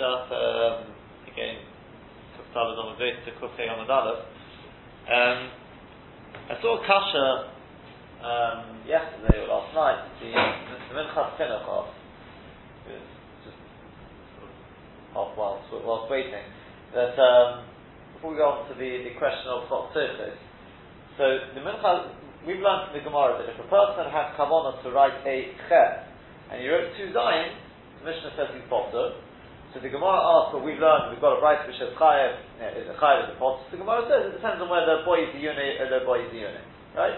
um, again. Kuftalas on the to Kufay on the Um I saw Kasha um, yesterday or last night. The the Minchas Chinuch just off whilst whilst waiting. That um, before we go on to the, the question of Chok so the Minchas we've learned from the Gemara that if a person has kavanah to write a chet and he wrote two zayin, the Mishnah says he's potter. So the Gemara asks, what we've learned, we've got a bright which says chayev, is a chayev is a pot. So the Gemara says it depends on whether boy is a unit or the boy is a unit. Right?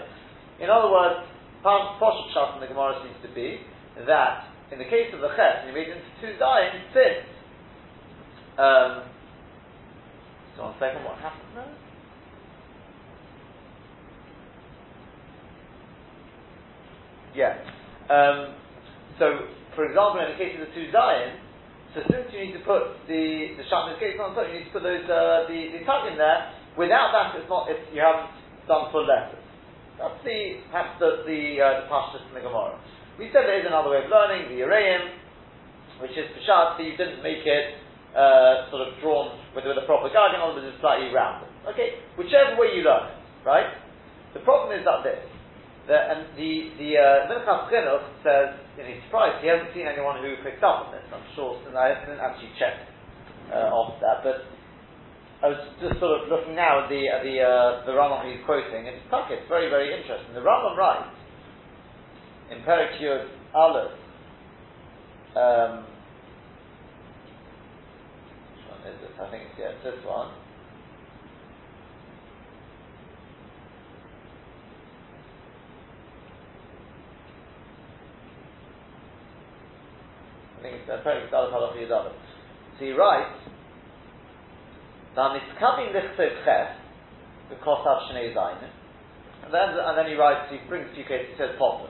In other words, Posh Pshat in the Gemara seems to be that in the case of the chet, and you made into two zayin, since um, so one second, what happened there? Yeah. Um, so, for example, in the case of the two Zayin, so since you need to put the the shatnez getz on top, you need to put those uh, the the tug in there. Without that, it's not. If you haven't done full letters. That's the perhaps the the, uh, the pashtus in the Gemara. We said there is another way of learning the Araim, which is pshat, so you didn't make it uh, sort of drawn with, with a proper guiding on, but it's slightly rounded. Okay, whichever way you learn it, right? The problem is that this the, and the the uh, Minchas Chinuch says, in his surprise, he hasn't seen anyone who picked up on this. I'm sure, and I didn't actually check uh, off that, but I was just sort of looking now at the at the uh, the Rambam he's quoting, it's It's very very interesting. The Rambam writes in Perek Yud Aleph. Um, which one is it? I think it's yeah, this one. It's apparently Dalach Halach Yudavim. So he writes, V'amitzkavim lichsev ches, of Shnei Zayin, and then, and then he writes, he brings a few cases, he says Potter.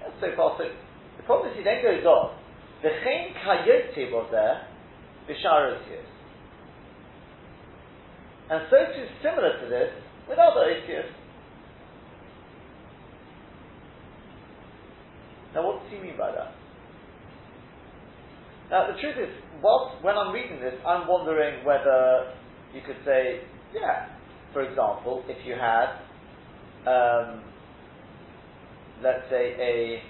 That's so far, so the problem is he then goes on, the Chen Kayote was there, Bisharosius. And so too similar to this with other Osius. Now what does he mean by that? Now, the truth is, whilst, when I'm reading this, I'm wondering whether you could say, yeah, for example, if you had, um, let's say, a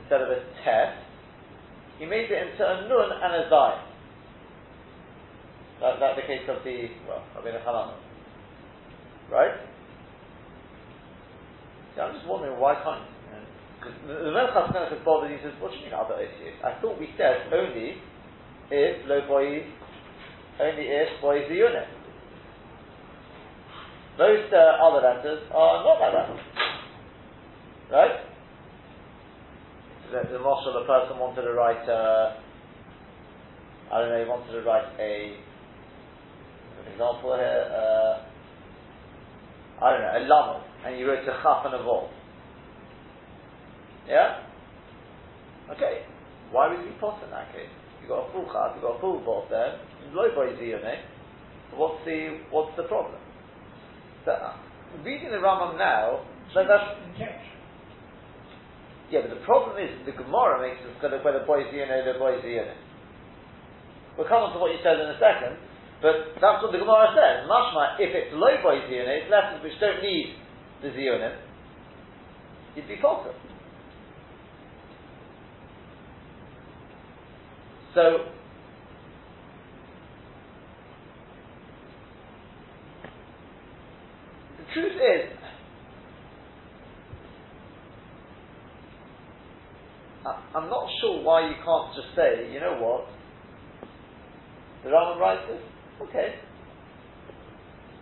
instead of a test, you made it into a nun and a zayin. That, that's the case of the, well, I mean, a halana. Right? See, I'm just wondering why can't the Melchas Melech is bothered, he says, what do you mean other OCs? I thought we said only if low boy only if boy is the unit. Most uh, other letters are not like that. Right? The, the Moshel, the person wanted to write, uh, I don't know, he wanted to write a, an example here, uh, I don't know, a lamed, and he wrote a chaf and a vol. Yeah? Okay. Why would he pot in that case? You've got a full chat, you've got a full bolt there, low boy ziyone. What's the what's the problem? So, uh, reading the Rambam now, so that's yeah, but the problem is the Gemara makes us kind of whether boy ziyone or boys ziyone. We'll come on to what you said in a second, but that's what the Gemara says. Mashma, if it's low boy ziyone, it's letters which don't need the ziyonim, you'd be false. So, the truth is, I'm not sure why you can't just say, you know what, the Rambam writes okay.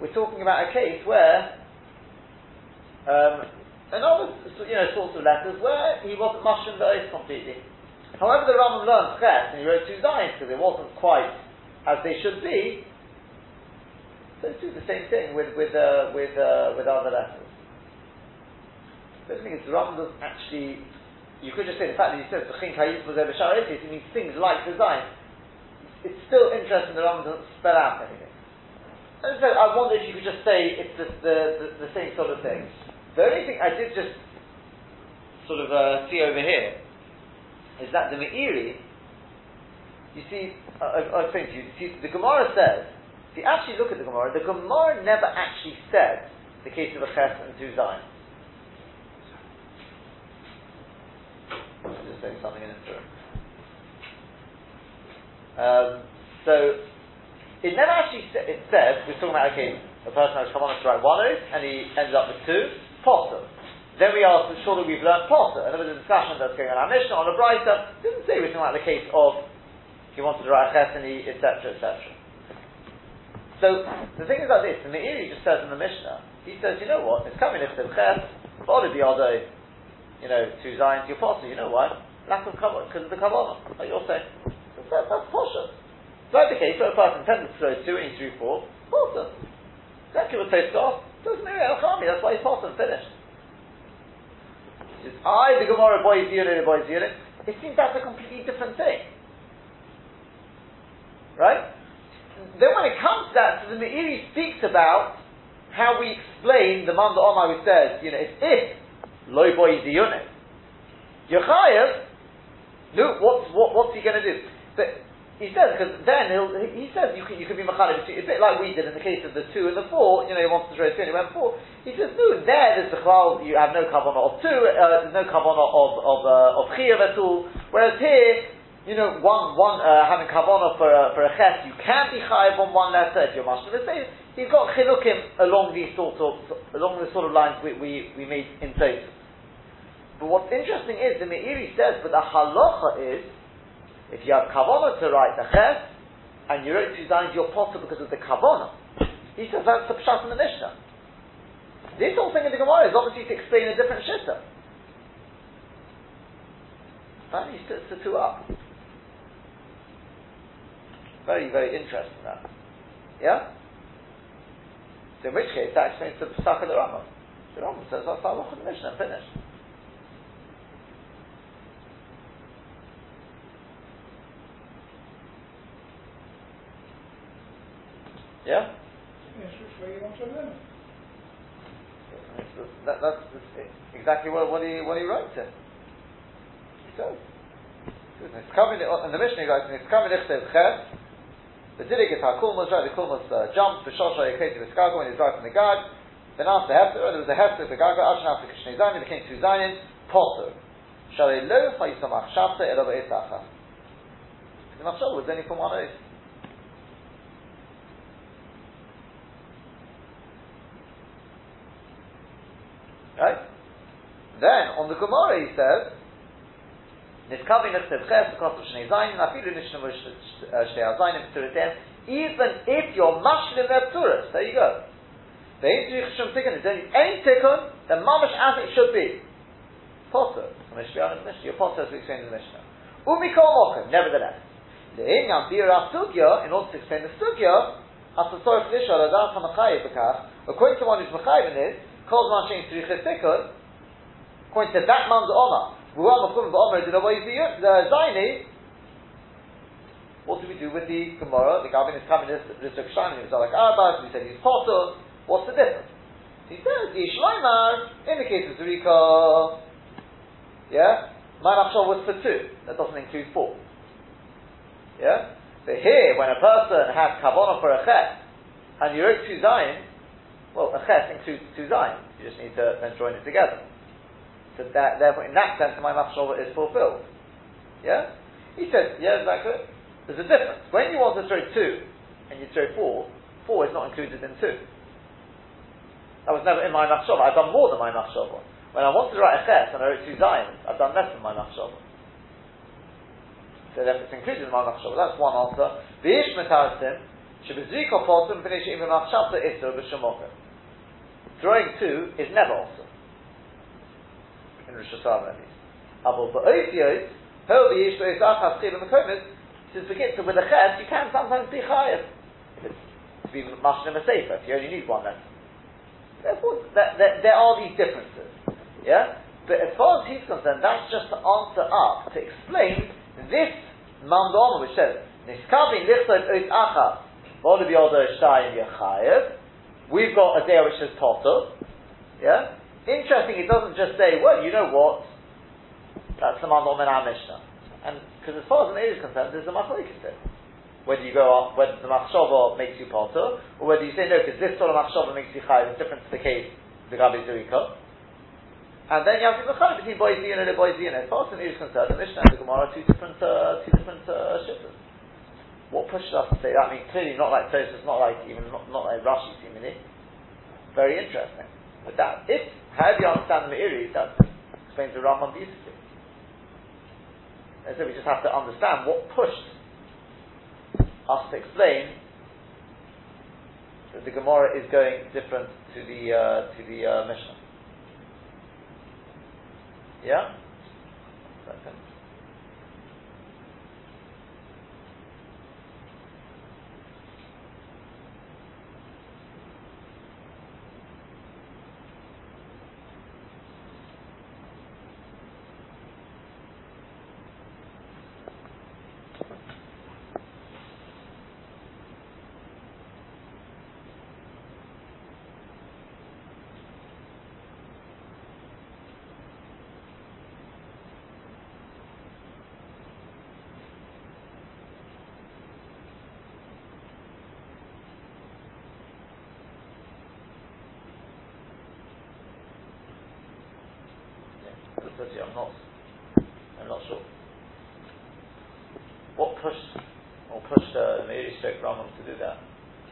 We're talking about a case where um, another, you know, sorts of letters where he wasn't the completely. However, the Rambam learned Ches, and he wrote two Zayins because it wasn't quite as they should be. So do the same thing with with uh, with uh, with other letters. The thing is, the Rambam doesn't actually. You could just say the fact that he says the Hayis was over Sharetis, it means things like design. It's still interesting the Rambam doesn't spell out anything. And so I wonder if you could just say it's the, the, the, the same sort of thing. The only thing I did just sort of uh, see over here is that the Meiri you see, I, I'll explain to you. See, the Gemara says, if you actually look at the Gemara, the Gemara never actually said the case of a ches and two zayin. Just saying something in it. Um, so it never actually sa- it says we're talking about okay, a person has come on to write one oath and he ended up with two potter. Then we asked, surely we've learned potter. And there was a discussion that's going on our Mishnah on a Brisa. Didn't say talking about the case of he wanted to write a chesani, etc., etc. So the thing is like this: the Meiri just says in the Mishnah, he says, you know what? It's coming if the ches, body biyado, you know, two zayins, your potter. You know why? Lack of cover because of the kavanah, like you're saying. That's, that's posher. So that's the case, so a person intended to throw two and he threw four, potter. Exactly what off. Doesn't mean that's why he's potter finished. It's I, the Gemara, boys unit, boys unit. It seems that's a completely different thing. Right? Then when it comes to that, so the Meiri speaks about how we explain the Manda Omar who says, you know, if, if loy boy unit, Yechayev, no, what's, what, what's he going to do? But he says, because then he'll, he says you can, you can be between, a bit like we did in the case of the two and the four, you know, he wants to throw two and he went four. He says, no, there there's the cloud, you have no kavanah of two, uh, there's no kavanah of, of, uh, of chiyav at all, whereas here, you know, one, one, uh, having kavanah for a, for a ches, you can be chayiv on one letter if you're mashma. He's got chilukim along these sorts of, along the sort of lines we, we, we made in Tosfos. But what's interesting is, the Meiri says, but the halacha is, if you have kavanah to write the ches, and you two lines, you're potter because of the kavanah. He says that's the pshat in the Mishnah. This whole thing in the Gemara is obviously to explain a different shitta. Apparently he splits the two up. Very, very interesting that. Yeah? So in which case that explains the pshat of the Rambam. The Rambam says that's halacha in the Mishnah, finished. Yeah? Yes. That, that's exactly what, what he what he. He says. In the Mishnah. He writes, "It's coming ichsev ches." The didik is right. The kulmas uh, jumped. The shosha when he's driving the gag. Then after hefter, there was a hefter the gaga. Ashen after kishnei zayin, there came two zayin. Potter. Shalei lo chayisamach shabta elav esacha. The machshava was only from one oath. Right? Then, on the Gemara, he says, zayin, uh, even if you're mashlim nepturas, there you go. The Shum Tikkun is only any tikkun, then mamash as it should be. Potter. Your potter as we explained in the Mishnah. Umikol mokum, nevertheless. Le'inyan bira sugya, in order to explain the sugya, Asasorach Lishal, Adas HaMachayev Bekach, according to one who's Machayev in this, calls Mashin Tzrichas Tikkun, according to that man's Omar, Ruam Akum V'Omer Did Avoy the Zaini, what do we do with the Gemara? The Gavin is coming this Rizuk Shani, he's like ah, Arbas, we said he's Potter, what's the difference? He says, Yishloimar, in the case of Zurika, yeah, my Machshov was for two, that doesn't include four. Yeah? But here, when a person has Kavanah for a Ches, and you wrote two Zayin, well, a ches includes two zayin. You just need to then join it together. So that, therefore, in that sense, my mafshova is fulfilled. Yeah? He says, yeah, exactly. There's a difference. When you want to throw two, and you throw four, four is not included in two. That was never in my mafshova. I've done more than my mafshova. When I wanted to write a ches and I wrote two zayins, I've done less than my mafshova. So therefore it's included in my mafshova. That's one answer. The ish metarisim, shebeziko potum finish even mafshavta iso b'shemokim. Throwing two is never also. Hashanah at least. Abel ba'otios, ho v'yish lo'is achas chil mekomis, since we get to with a ches, you can sometimes be. It's to be mashlim a sefer, if you only need one then. Therefore, there, are these differences. Yeah? But as far as he's concerned, that's just to answer up, to explain this mandama which says, Niskavin lichtod ois achas, v'olu b'yodo shtayim yachayev, We've got a day which says Potter. Yeah? Interesting, it doesn't just say, well, you know what? That's the Mandal in our Mishnah. And Because as far as Meiri is concerned, there's a machlokes there. Whether you go up, whether the machshava makes you potter, or whether you say no, because this sort of machshava makes you chayiv, it's different to the case the gabi zurika. And then you have to be between boizin and boizin. As far as an area is concerned, the Mishnah and the Gemara are two different, uh, two different uh. What pushes us to say that? I mean, clearly not like Tosfos, not like even not, not like Rashi seemingly. Very interesting. But that, if however you understand the Meiri, that explains the Rambam beautifully. And so we just have to understand what pushed us to explain that the Gemara is going different to the uh, to the uh, Mishnah. Yeah. Second. I'm not, I'm not sure. What pushed, or pushed uh, the Meiri Stroke Rambam to do that?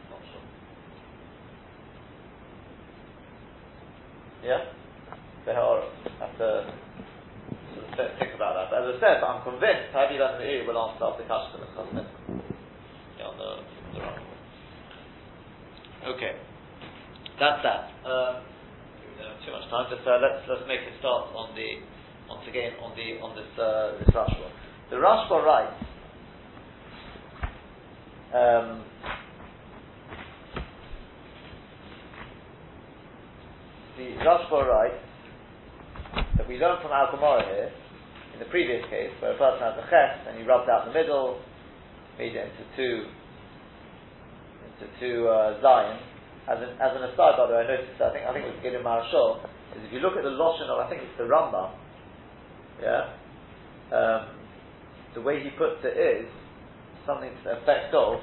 Not sure. Yeah? I have to sort of think about that. But as I said, I'm convinced Hadi Lan Meiri will answer the question of the yeah, on the, the Rambam. Okay. That's that. Um, too much time. Just uh, let's let's make a start on the once again on the on this uh, this Rashba. The Rashba writes. Um, the Rashba writes that we learn from Al here in the previous case where a person has a ches and he rubbed out the middle, made it into two into two uh, Zayin. As an, as an aside, by the way, I noticed I think I think it was Gideon Marashal is if you look at the Lashon of I think it's the Rambam yeah, um, the way he puts it is something to the effect of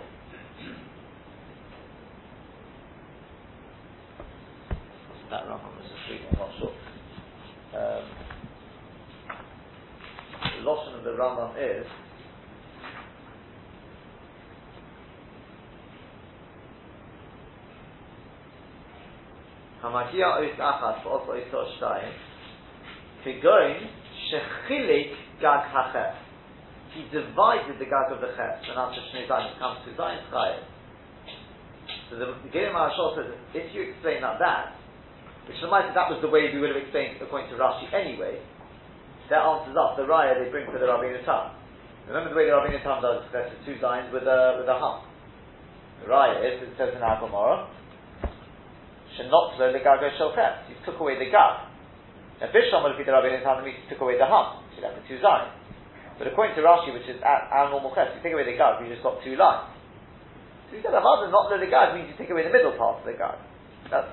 that? I was reading, I'm not sure. Um, the Lashon of the Rambam is Hamagia ois achas v'oso ois shtayim Kegoin shechilik gag hachet. He divided the gag of the ches. And after Shnei Zayin, it comes to Zayin Chayev. So the, the Gerim Marashal says, if you explain like that, which reminds that was the way we would have explained according to Rashi anyway, that answers up the raya they bring to the Rabbeinu Tam. Remember the way the Rabbeinu Tam does there's two lines with a, with a hump. The raya is, it says in our Gemara, Shenotlo legago shel You took away the gag. Now, Bishlam would be the Rabbi Natan took away the hum, so you have the two lines. But according to Rashi, which is at our normal chest, you take away the gag, you just got two lines. So he said, Avada, not the gag means you take away the middle part of the gag. That's,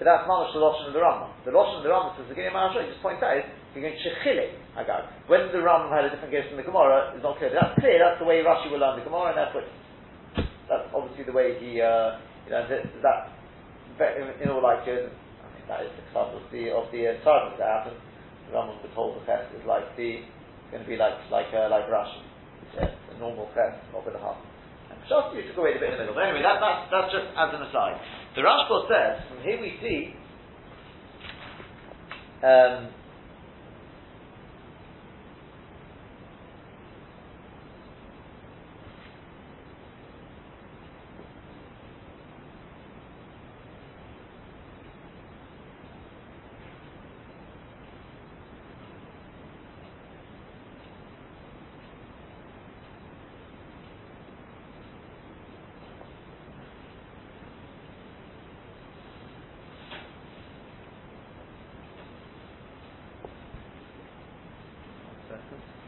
but that's not the Lashon of the Rambam. The Lashon of the Rambam says, the Gideon Marashah, just point out, you're going to shechile agag. When the Rambam had a different guess from the Gemara, is not clear. But that's clear, that's the way Rashi will learn the Gemara, and therefore that's obviously the way he, uh, you know, that, that in all likelihood, I think that is the club of the of the uh, that happened. The Rambam hold the fest is like the going to be like like uh, like Rashi, yeah, a normal not with a half. And Shasti took away the bit in the middle. But anyway, that, that's that's just as an aside. The Rashba says from here we see. Um, practice.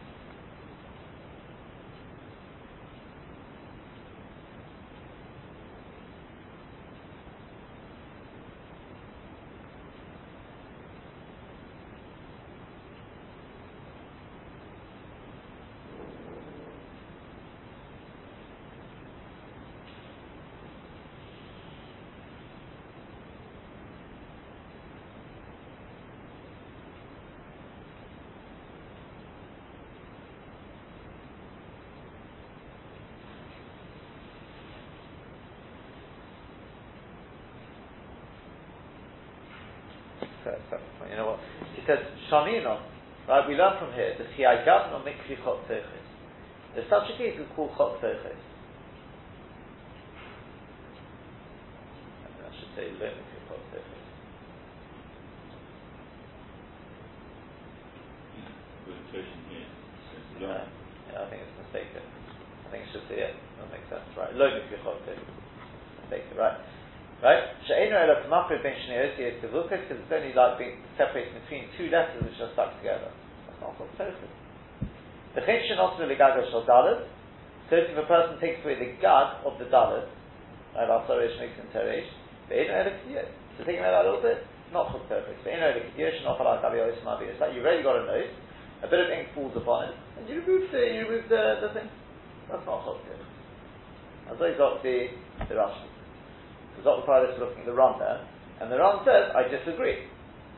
You know what? He says, Shamino, right? We learn from here that Chiyagav no mikri chok There's such a case we call teches. I should say lo mikri chok teches. Yeah, yeah, I think it's mistaken. I think it should say it. That makes sense, right? Lo mikri chok Mistaken, right? Right? Ben is because it's only like being separated between two letters which are stuck together. That's not called tosis. The chen shenosu legaga shel dalad. So if a person takes away the gag of the dalad, right? Our sorish makes in teresh. Ve'enu ela k'diyot. So taking that a little bit, not called tosis. Ve'enu ela k'diyot shenofal al kaviyos mavi. It's like you've already got a note, a bit of ink falls upon it, and you remove the you remove the, uh, the thing. That's not called tosis. As I got the the Rashi. The Dr. Pilot is looking at the Ram there, and the Ram says, I disagree.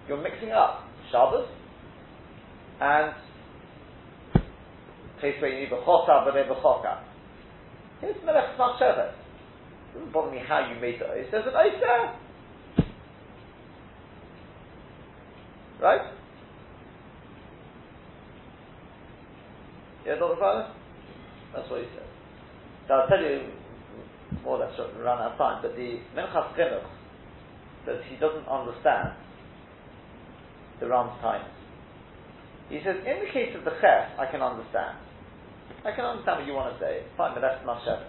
You're mixing up Shabbos and case where you need b'chosa but b'choka. Here's Melech Machshevet. It doesn't bother me how you made the oath. There's an oath there. Right? Yeah, Dr. Pilot? That's what he said. So I'll tell you more or less run out of time, but the Minchas Chinuch says he doesn't understand the Ram's time. He says, in the case of the Ches, I can understand. I can understand what you want to say. Fine, but that's Mashev.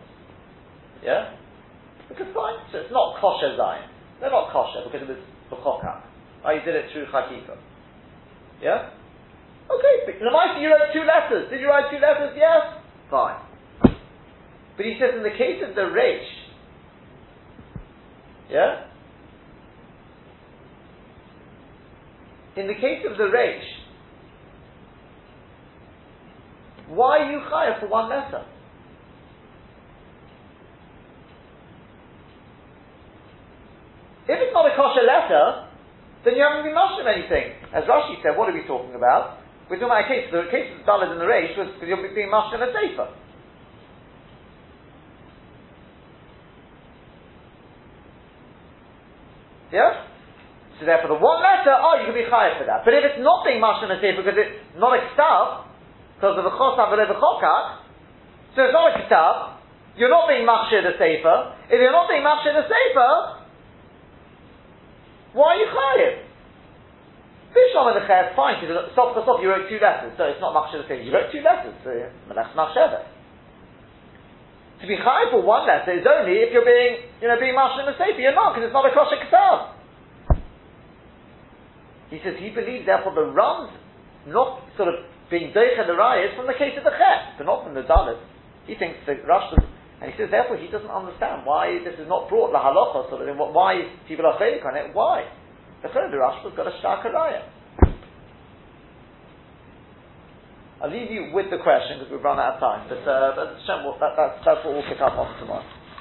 Yeah? Because fine, so it's not kosher Zayin. They're not kosher because it was B'chokak. Oh, did it through Chakifa. Yeah? Okay, but you wrote two letters. Did you write two letters? Yes? Fine. But he says in the case of the Reish, yeah? In the case of the Reish, why are you chayav for one letter? If it's not a kosher letter, then you haven't been mashing anything. As Rashi said, what are we talking about? We're talking about a case, the case of the Dalad and the Reish was because you're being mashing a sefer. Yeah? So therefore the one letter, oh, you can be chayav for that. But if it's not being mashal sefer because it's not a ktav, because of the chosav and the chokak, so it's not a ktav, you're not being mashal the. If you're not being mashal the why are you chayav? Bishlam and the chayv, fine, because stop, stop, you wrote two letters, so it's not mashal the. You wrote two letters, so that's mashal to be high for one letter is only if you're being, you know, being marshal in the sefer. You're not, because it's not a kosher katav. He says he believes, therefore, the Ram's not sort of being deicha the rayas from the case of the chet, but not from the dalit. He thinks the Rush, and he says, therefore, he doesn't understand why this is not brought la halacha, sort of, why people are failing on it. Why? The third Rush has got a starker raya. I'll leave you with the question because we've run out of time. But, uh, but that, that's, that's what we'll pick up on tomorrow.